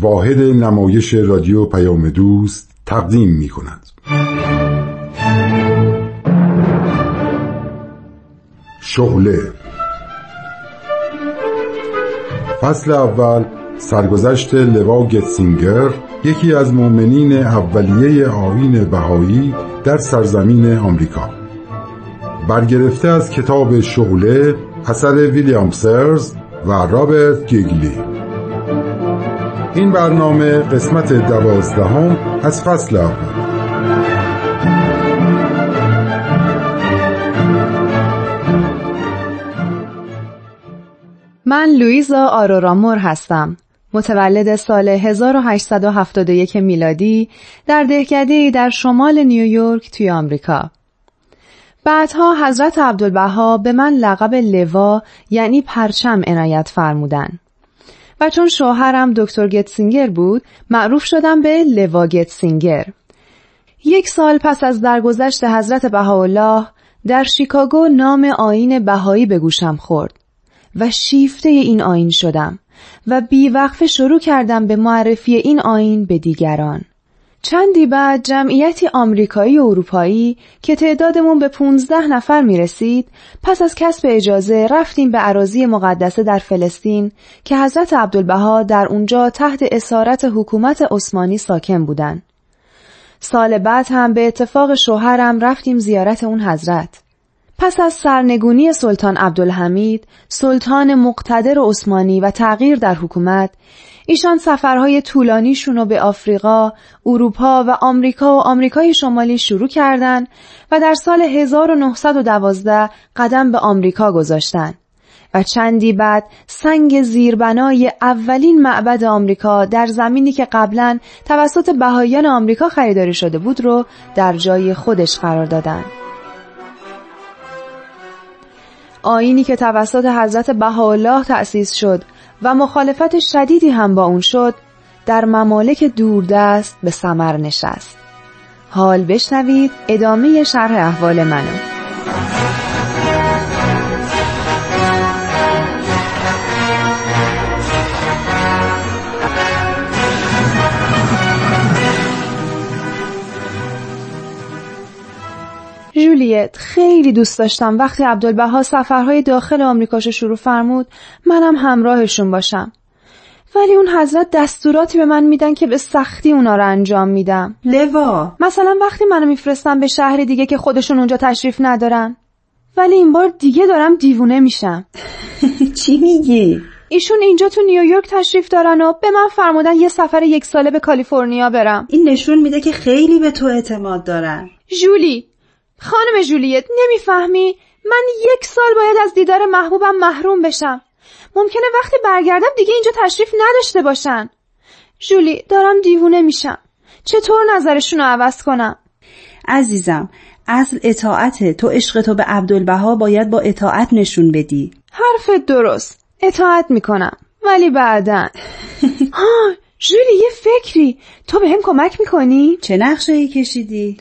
واحد نمایش رادیو پیام دوست تقدیم می کند. شغله فصل اول سرگذشت لوا گتسینگر یکی از مؤمنین اولیه آیین بهایی در سرزمین آمریکا. برگرفته از کتاب شغله اثر ویلیام سرز و رابرت گیگلی. این برنامه قسمت دوازدهم از فصل اول من لویزا آرورامور هستم. متولد سال 1871 میلادی در دهکده در شمال نیویورک توی آمریکا. بعدها حضرت عبدالبها به من لقب لوا یعنی پرچم عنایت فرمودن. و چون شوهرم دکتر گتسینگر بود معروف شدم به لوا گتسینگر. یک سال پس از درگذشت حضرت بهاءالله در شیکاگو نام آین بهایی به گوشم خورد و شیفته این آین شدم و بیوقف شروع کردم به معرفی این آین به دیگران. چندی بعد جمعیتی آمریکایی و اروپایی که تعدادمون به 15 نفر می رسید پس از کسب اجازه رفتیم به عراضی مقدسه در فلسطین که حضرت عبدالبها در اونجا تحت اسارت حکومت عثمانی ساکن بودن. سال بعد هم به اتفاق شوهرم رفتیم زیارت اون حضرت. پس از سرنگونی سلطان عبدالحمید، سلطان مقتدر عثمانی و تغییر در حکومت، ایشان سفرهای طولانیشون رو به آفریقا، اروپا و آمریکا و آمریکای شمالی شروع کردند و در سال 1912 قدم به آمریکا گذاشتن و چندی بعد سنگ زیربنای اولین معبد آمریکا در زمینی که قبلا توسط بهاییان آمریکا خریداری شده بود رو در جای خودش قرار دادن. آینی که توسط حضرت بهاءالله تأسیس شد و مخالفت شدیدی هم با اون شد در ممالک دوردست به سمر نشست. حال بشنوید ادامه شرح احوال منو. جولیت خیلی دوست داشتم. وقتی عبدالبها سفرهای داخل آمریکاشو شروع فرمود منم همراهشون باشم. ولی اون حضرت دستوراتی به من میدن که به سختی اونا رو انجام میدم. لوا. مثلا وقتی منو میفرستم به شهر دیگه که خودشون اونجا تشریف ندارن. ولی این بار دیگه دارم دیوونه میشم. چی میگی؟ ایشون اینجا تو نیویورک تشریف دارن و به من فرمودن یه سفر یک ساله به کالیفرنیا برم. این نشون میده که خیلی به تو اعتماد دارن. جولی خانم جولیت نمی‌فهمی؟ من یک سال باید از دیدار محبوبم محروم بشم. ممکنه وقتی برگردم دیگه اینجا تشریف نداشته باشن. جولی دارم دیوونه میشم. چطور نظرشون رو عوض کنم؟ عزیزم اصل اطاعته تو عشق تو به عبدالبها باید با اطاعت نشون بدی. حرفت درست. اطاعت می‌کنم. ولی بعدا. ها جولی یه فکری. تو به هم کمک می‌کنی؟ چه نقشه ای کشیدی؟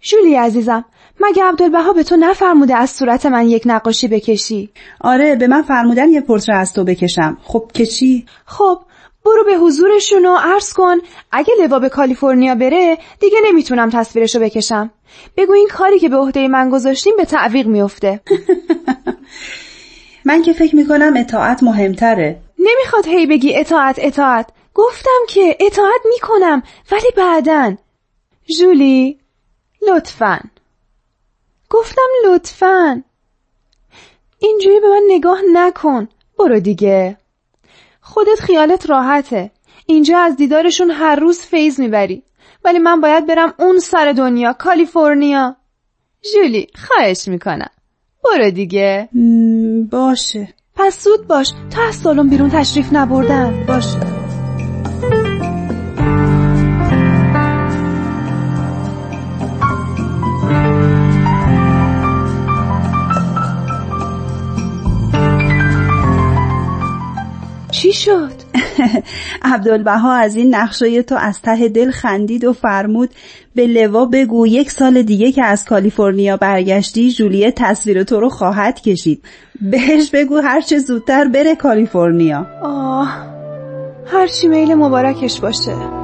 جولی عزیزم مگه عبدالبها به تو نفرموده از صورت من یک نقاشی بکشی؟ آره به من فرمودن یه پورتره از تو بکشم. خب که چی؟ خب برو به حضورشون و عرض کن اگه لوا به کالیفرنیا بره دیگه نمی‌تونم تصویرشو بکشم. بگو این کاری که به عهده من گذاشتیم به تعویق میفته من که فکر می‌کنم اطاعت مهمتره. نمی‌خواد هی بگی اطاعت اطاعت. گفتم که اطاعت می‌کنم ولی بعدن جولی لطفاً. گفتم لطفا. اینجوری به من نگاه نکن. برو دیگه. خودت خیالت راحته. اینجا از دیدارشون هر روز فیض می‌بری. ولی من باید برم اون سر دنیا کالیفرنیا. جولی خواهش می‌کنم. برو دیگه. باشه. پس زود باش. تا از سالن بیرون تشریف نبردن. باشه. چی شد؟ عبدالبها از این نقشه تو از ته دل خندید و فرمود به لوا بگو یک سال دیگه که از کالیفرنیا برگشتی جولیه تصویر تو رو خواهد کشید. بهش بگو هرچه زودتر بره کالیفرنیا. آه هرچی میل مبارکش باشه.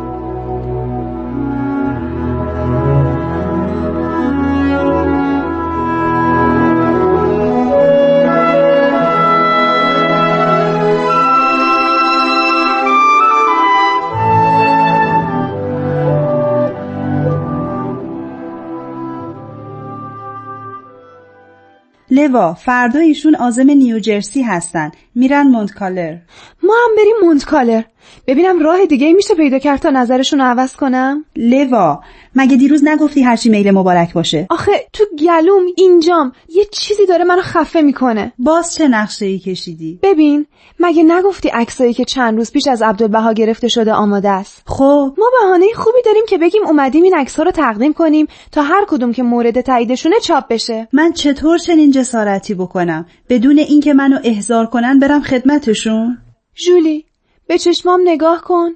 لوا فردا ایشون آزم نیوجرسی هستن. میرن مونتکالر. ما هم بریم مونتکالر. ببینم راه دیگه میشه پیدا کرد تا نظرشون رو عوض کنم؟ لوا مگه دیروز نگفتی هرچی میل مبارک باشه؟ آخه تو گلوم اینجام یه چیزی داره منو خفه می‌کنه. باز چه نقشه ای کشیدی؟ ببین مگه نگفتی عکسایی که چند روز پیش از عبدالبها گرفته شده آماده است؟ خب. ما بهانه خوبی داریم که بگیم اومدیم این عکس‌ها رو تقدیم کنیم تا هر کدوم که مورد تاییدشونه چاپ بشه. من چطور چنین جسارتی بکنم. بدون اینکه منو احضار کنن برم خدمتشون. جولی به چشمام نگاه کن.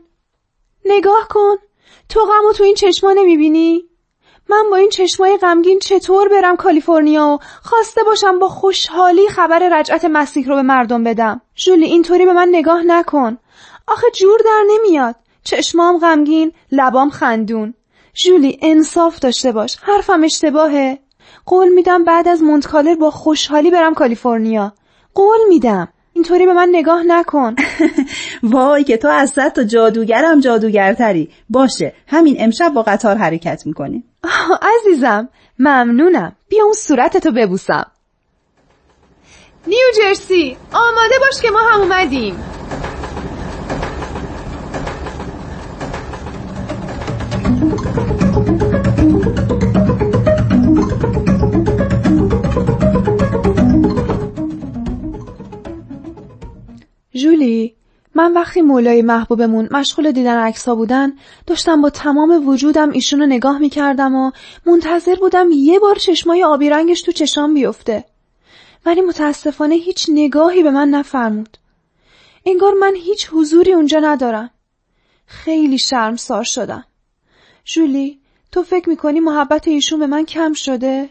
نگاه کن. تو غمو تو این چشما نمی‌بینی؟ من با این چشمای غمگین چطور برم کالیفرنیا و خواسته باشم با خوشحالی خبر رجعت مسیح رو به مردم بدم؟ جولی اینطوری به من نگاه نکن. آخه جور در نمیاد. چشمام غمگین لبام خندون. جولی انصاف داشته باش. حرفم اشتباهه. قول میدم بعد از مونتکالر با خوشحالی برم کالیفرنیا. قول میدم. اینطوری به من نگاه نکن. وای که تو از صد تا جادوگرم جادوگرتری. باشه همین امشب با قطار حرکت می‌کنیم عزیزم ممنونم. بیا اون صورتتو ببوسم. نیو جرسی آماده باش که ما هم اومدیم. جولی من وقتی مولای محبوبمون مشغول دیدن عکس ها بودن داشتم با تمام وجودم ایشونو نگاه می‌کردم و منتظر بودم یه بار چشمای آبی رنگش تو چشام بیفته. ولی متاسفانه هیچ نگاهی به من نفرمود. انگار من هیچ حضوری اونجا ندارم. خیلی شرمسار شدم. جولی تو فکر می‌کنی محبت ایشون به من کم شده؟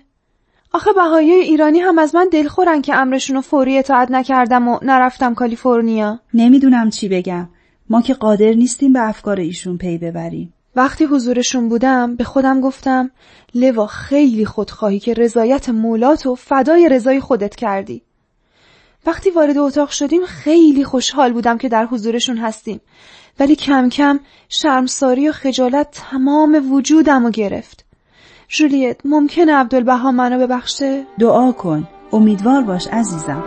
آخه بهایی ایرانی هم از من دلخورن که امرشون رو فوری اطاعت نکردم و نرفتم کالیفرنیا. نمی‌دونم چی بگم. ما که قادر نیستیم به افکار ایشون پی ببریم. وقتی حضورشون بودم به خودم گفتم لوا خیلی خودخواهی که رضایت مولات و فدای رضای خودت کردی. وقتی وارد اتاق شدیم خیلی خوشحال بودم که در حضورشون هستیم. ولی کم کم شرمساری و خجالت تمام وجودم رو گرفت. جولیت ممکنه عبدالبها منو ببخشه؟ دعا کن. امیدوار باش عزیزم.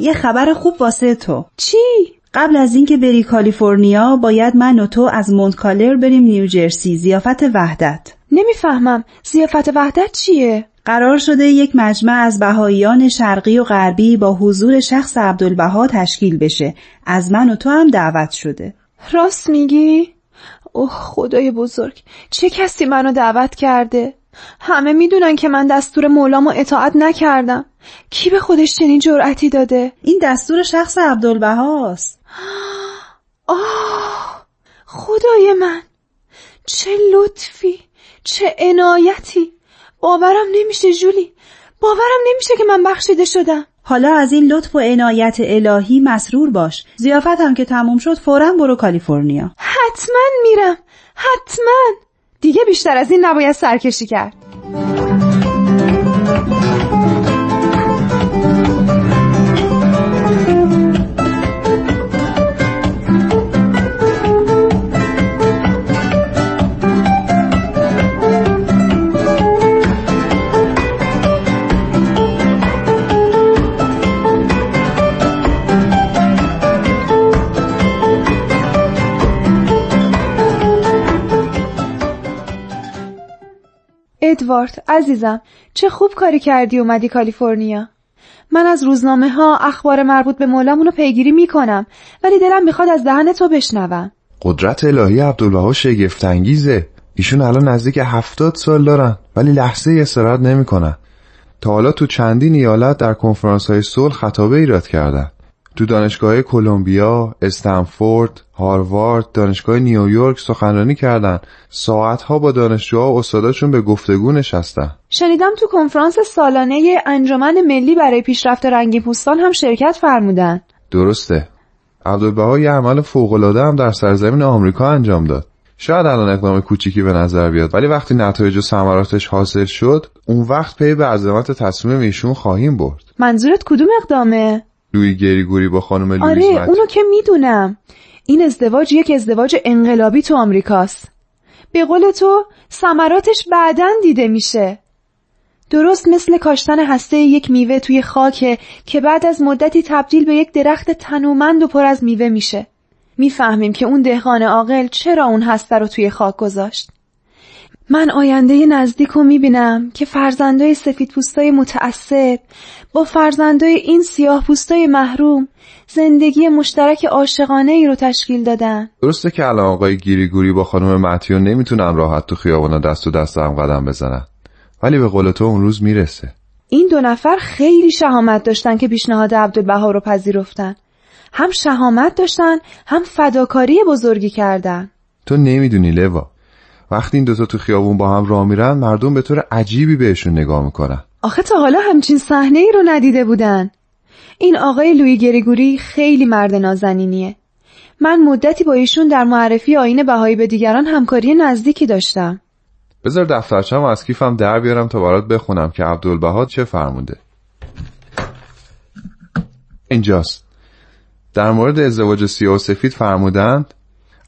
یه خبر خوب واسه تو چی؟ قبل از اینکه بری کالیفرنیا باید من و تو از مونتکالر بریم نیوجرسی زیافت وحدت نمی‌فهمم زیافت وحدت چیه؟ قرار شده یک مجمع از بهاییان شرقی و غربی با حضور شخص عبدالبها تشکیل بشه از من و تو هم دعوت شده راست میگی؟ اوه خدای بزرگ چه کسی منو دعوت کرده؟ همه می‌دونن که من دستور مولامو اطاعت نکردم. کی به خودش چنین جرأتی داده؟ این دستور شخص عبدالبهاست. آه خدای من چه لطفی چه عنایتی. باورم نمیشه جولی باورم نمیشه که من بخشیده شدم. حالا از این لطف و عنایت الهی مسرور باش. زیافتم که تموم شد فورا برو کالیفرنیا. حتما میرم حتما. بیشتر از این نباید سرکشی کرد. ادوارد عزیزم چه خوب کاری کردی اومدی کالیفرنیا. من از روزنامه ها اخبار مربوط به مولامون رو پیگیری می‌کنم ولی دلم می‌خواد از دهن تو بشنوم. قدرت الهی عبدالبها شگفتانگیزه. ایشون الان نزدیک هفتاد سال دارن ولی لحظه استراحت نمی‌کنن. تا حالا تو چندین ایالت در کنفرانس های صلح خطابه ایراد کردن. تو دانشگاه کلمبیا، استنفورد، هاروارد، دانشگاه نیویورک سخنرانی کردن. ساعتها با دانشجوها و استاداشون به گفتگو نشستن. شنیدم تو کنفرانس سالانه انجمن ملی برای پیشرفت رنگی پوستان هم شرکت فرمودن. درسته. عبدالبها یه عمل فوق‌العاده هم در سرزمین آمریکا انجام داد. شاید الان اقدام کوچیکی به نظر بیاد ولی وقتی نتایج و ثمراتش حاصل شد اون وقت پی به عظمت تصمیم ایشون خواهیم برد منظورت کدوم اقدامه لویی گریگوری با خانم لوئیزا متیو. اونو که می‌دونم. این ازدواج یک ازدواج انقلابی تو آمریکاست. به قول تو ثمراتش بعدا دیده میشه. درست مثل کاشتن هسته یک میوه توی خاکه که بعد از مدتی تبدیل به یک درخت تنومند و پر از میوه میشه. می‌فهمیم که اون دهقان عاقل چرا اون هسته رو توی خاک گذاشت. من آینده نزدیک رو می‌بینم که فرزندای سفید پوستای متعصب با فرزندای این سیاه پوستای محروم زندگی مشترک عاشقانه ای رو تشکیل دادن. درسته که الان آقای گریگوری با خانم متیو نمی‌تونن راحت تو خیابونا دست و دست هم قدم بزنن. ولی به قول تو اون روز می‌رسه. این دو نفر خیلی شهامت داشتن که پیشنهاد عبدالبها رو پذیرفتن. هم شهامت داشتن هم فداکاری بزرگی کردن. تو نمی‌دونی لوا وقتی این دوتا تو خیابون با هم راه میرن مردم به طور عجیبی بهشون نگاه می‌کنن. آخه تا حالا همچین صحنه ای رو ندیده بودن. این آقای لوی گریگوری خیلی مرد نازنینیه. من مدتی با ایشون در معرفی آین بهایی به دیگران همکاری نزدیکی داشتم. بذار دفترچم از کیفم در بیارم تا برات بخونم که عبدالبها چه فرموده اینجاست. در مورد ازدواج سیاه و سفید فرمودند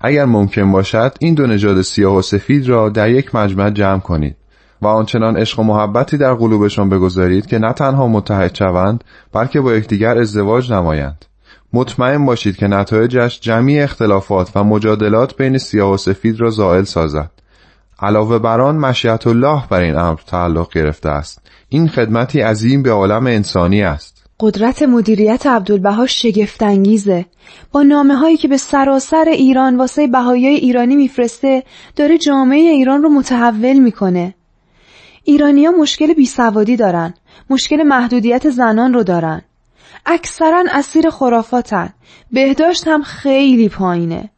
اگر ممکن باشد این دو نژاد سیاه و سفید را در یک مجمع جمع کنید و آنچنان عشق و محبتی در قلوبشان بگذارید که نه تنها متحد شوند بلکه با یکدیگر ازدواج نمایند. مطمئن باشید که نتایجش جمعی اختلافات و مجادلات بین سیاه و سفید را زائل سازد. علاوه بر آن مشیت الله بر این امر تعلق گرفته است. این خدمتی عظیم به عالم انسانی است. قدرت مدیریت عبدالبها شگفتانگیزه. با نامه هایی که به سراسر ایران واسه بهایی ایرانی میفرسته داره جامعه ایران رو متحول می‌کنه. ایرانیا مشکل بیسوادی دارن مشکل محدودیت زنان رو دارن. اکثرا اسیر خرافاتن بهداشت هم خیلی پایینه.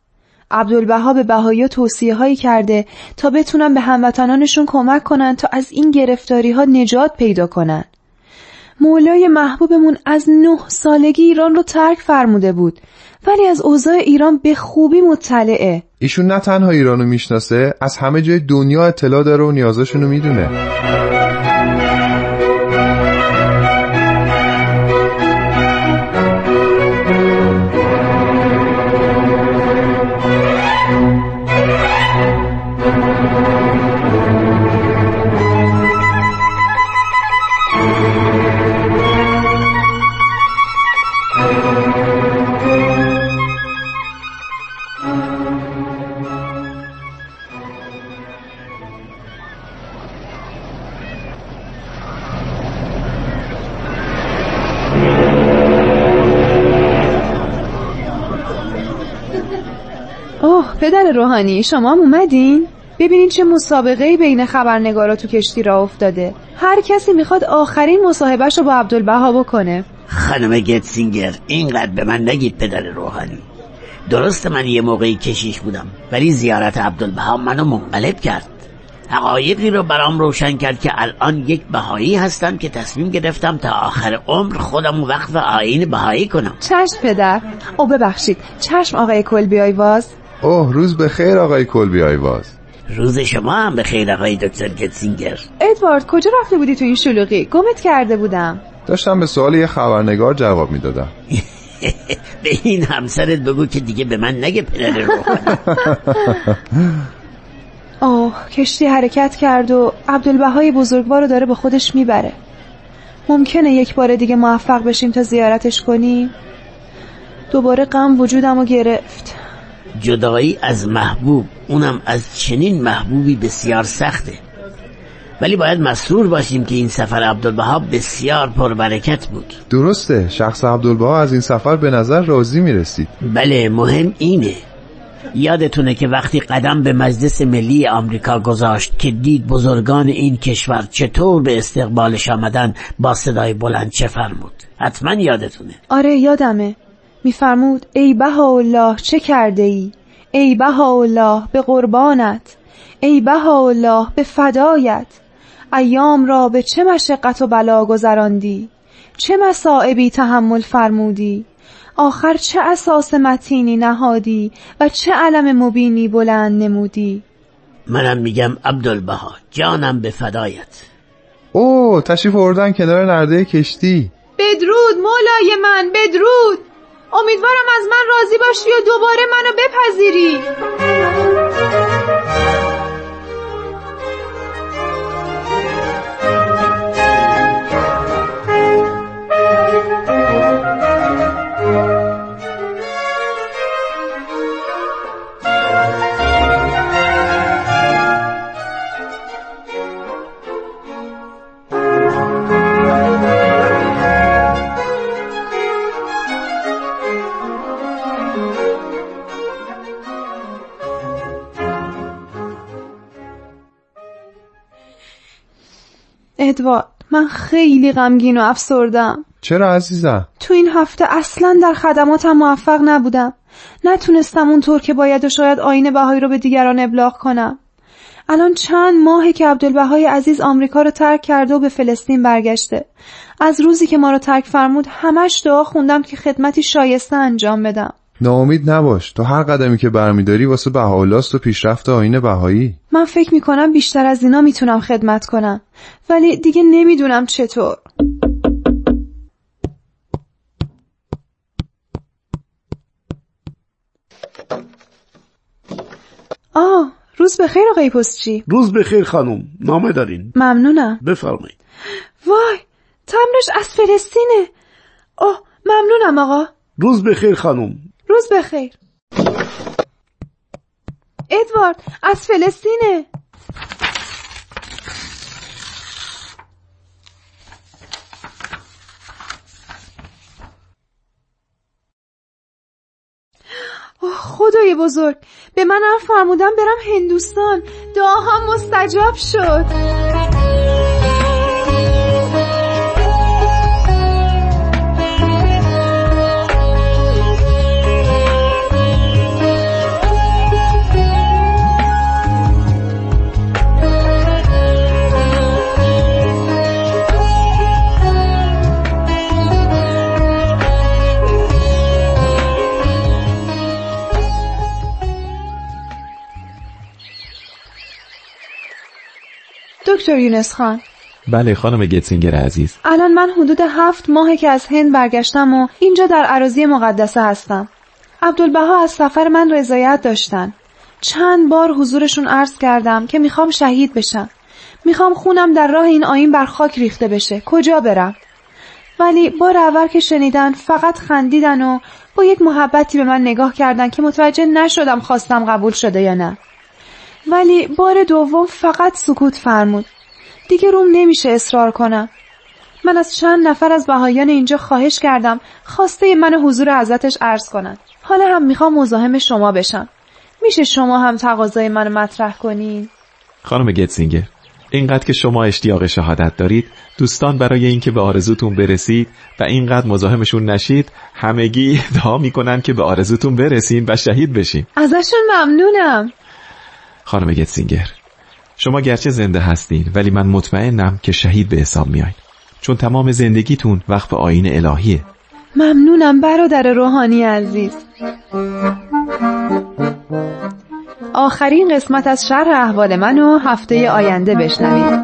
عبدالبها به بهایی توصیه هایی کرده تا بتونن به هموطنانشون کمک کنن تا از این گرفتاری ها نجات پیدا کنن. مولای محبوبمون از نه سالگی ایران رو ترک فرموده بود. ولی از اوضاع ایران به خوبی مطلعه. ایشون نه تنها ایرانو می‌شناسه از همه جای دنیا اطلاع داره و نیازاشونو می‌دونه. پدر روحانی شما هم اومدین؟ ببینین چه مسابقه بین خبرنگارا تو کشتی را افتاده. هر کسی می‌خواد آخرین مصاحبهش رو با عبدالبها بکنه. خانم گتسینگر اینقدر به من نگید پدر روحانی. درست من یه موقعی کشیش بودم ولی زیارت عبدالبها منو منقلب کرد. حقایقی رو برام روشن کرد که الان یک بهایی هستم که تصمیم گرفتم تا آخر عمر خودم وقف آین بهایی کنم. چشم پدر. او ببخشید چشم آقای کلبی آیواز اوه روز به خیر آقای کلبی آیواز. روز شما هم به خیر آقای دکتر گتسینگر ادوارد کجا رفته بودی تو این شلوغی؟ گمت کرده بودم. داشتم به سوال یه خبرنگار جواب می‌دادم. به این همسرت بگو که دیگه به من نگه پدر روحانی آه کشتی حرکت کرد و عبدالبهای بزرگوار رو داره به خودش می‌بره. ممکنه یک بار دیگه موفق بشیم تا زیارتش کنیم؟ دوباره غم وجودم رو گرفت. جدایی از محبوب اونم از چنین محبوبی بسیار سخته. ولی باید مسرور باشیم که این سفر عبدالبها بسیار پربرکت بود. درسته شخص عبدالبها از این سفر به نظر راضی می‌رسید. بله مهم اینه. یادتونه که وقتی قدم به مجلس ملی آمریکا گذاشت که دید بزرگان این کشور چطور به استقبالش آمدن با صدای بلند چه فرمود. حتما یادتونه. آره یادمه. میفرمود ای الله چه کرده ای ای الله به قربانت. ای الله به فدایت. ایام را به چه مشقت و بلا گذراندی؟ چه مصائبی تحمل فرمودی؟ آخر چه اساس متینی نهادی و چه علم مبینی بلند نمودی؟ منم میگم عبدالبها جانم به فدایت. او تشریف آوردن کنار نرده کشتی. بدرود مولای من بدرود! امیدوارم از من راضی باشی و دوباره منو بپذیری. ادوارد من خیلی غمگین و افسردم چرا عزیزم؟ تو این هفته اصلا در خدماتم موفق نبودم. نتونستم اونطور که باید و شاید آین بهایی رو به دیگران ابلاغ کنم. الان چند ماهه که عبدالبهای عزیز آمریکا رو ترک کرده و به فلسطین برگشته. از روزی که ما رو ترک فرمود همش دعا خوندم که خدمتی شایسته انجام بدم. ناامید نباش. تو هر قدمی که برمیداری واسه بهاولاست و پیشرفت آین بهایی. من فکر می‌کنم بیشتر از اینا می‌تونم خدمت کنم. ولی دیگه نمی‌دونم چطور. آه روز بخیر آقای پستچی. روز بخیر خانم. نامه دارین؟ ممنونم. بفرمایید. وای تمرش از فلسطینه. اوه ممنونم آقا. روز بخیر خانم. روز بخیر. ادوارد از فلسطینه. خدای بزرگ. به منم فرمودن برم هندوستان. دعاهم مستجاب شد. دکتر یونس خان. بله خانم گتسینگر عزیز. الان من حدود هفت ماهه که از هند برگشتم و اینجا در عراضی مقدسه هستم. عبدالبها از سفر من رضایت داشتن. چند بار حضورشون عرض کردم که می‌خوام شهید بشم. می‌خوام خونم در راه این آین بر خاک ریخته بشه. کجا برم؟ ولی بار اول که شنیدن فقط خندیدن و با یک محبتی به من نگاه کردن که متوجه نشدم خواستم قبول شده یا نه. ولی بار دوم فقط سکوت فرمود. دیگه روم نمیشه اصرار کنم من از چند نفر از بهایان اینجا خواهش کردم خواسته من حضور حضرتش عرض کنند. حالا هم می‌خوام مزاحم شما بشم. میشه شما هم تقاضای منو مطرح کنین؟ خانم گتسینگر اینقدر که شما اشتیاق شهادت دارید دوستان برای اینکه به آرزوتون برسید و اینقدر مزاحمشون نشید همگی دعا می‌کنن که به آرزوتون برسین و شهید بشین. ازشون ممنونم. خانم گتسینگر شما گرچه زنده هستین ولی من مطمئنم که شهید به حساب میاین. چون تمام زندگیتون وقف آین الهیه. ممنونم برادر روحانی عزیز. آخرین قسمت از شرح احوال منو هفته آینده بشنوید.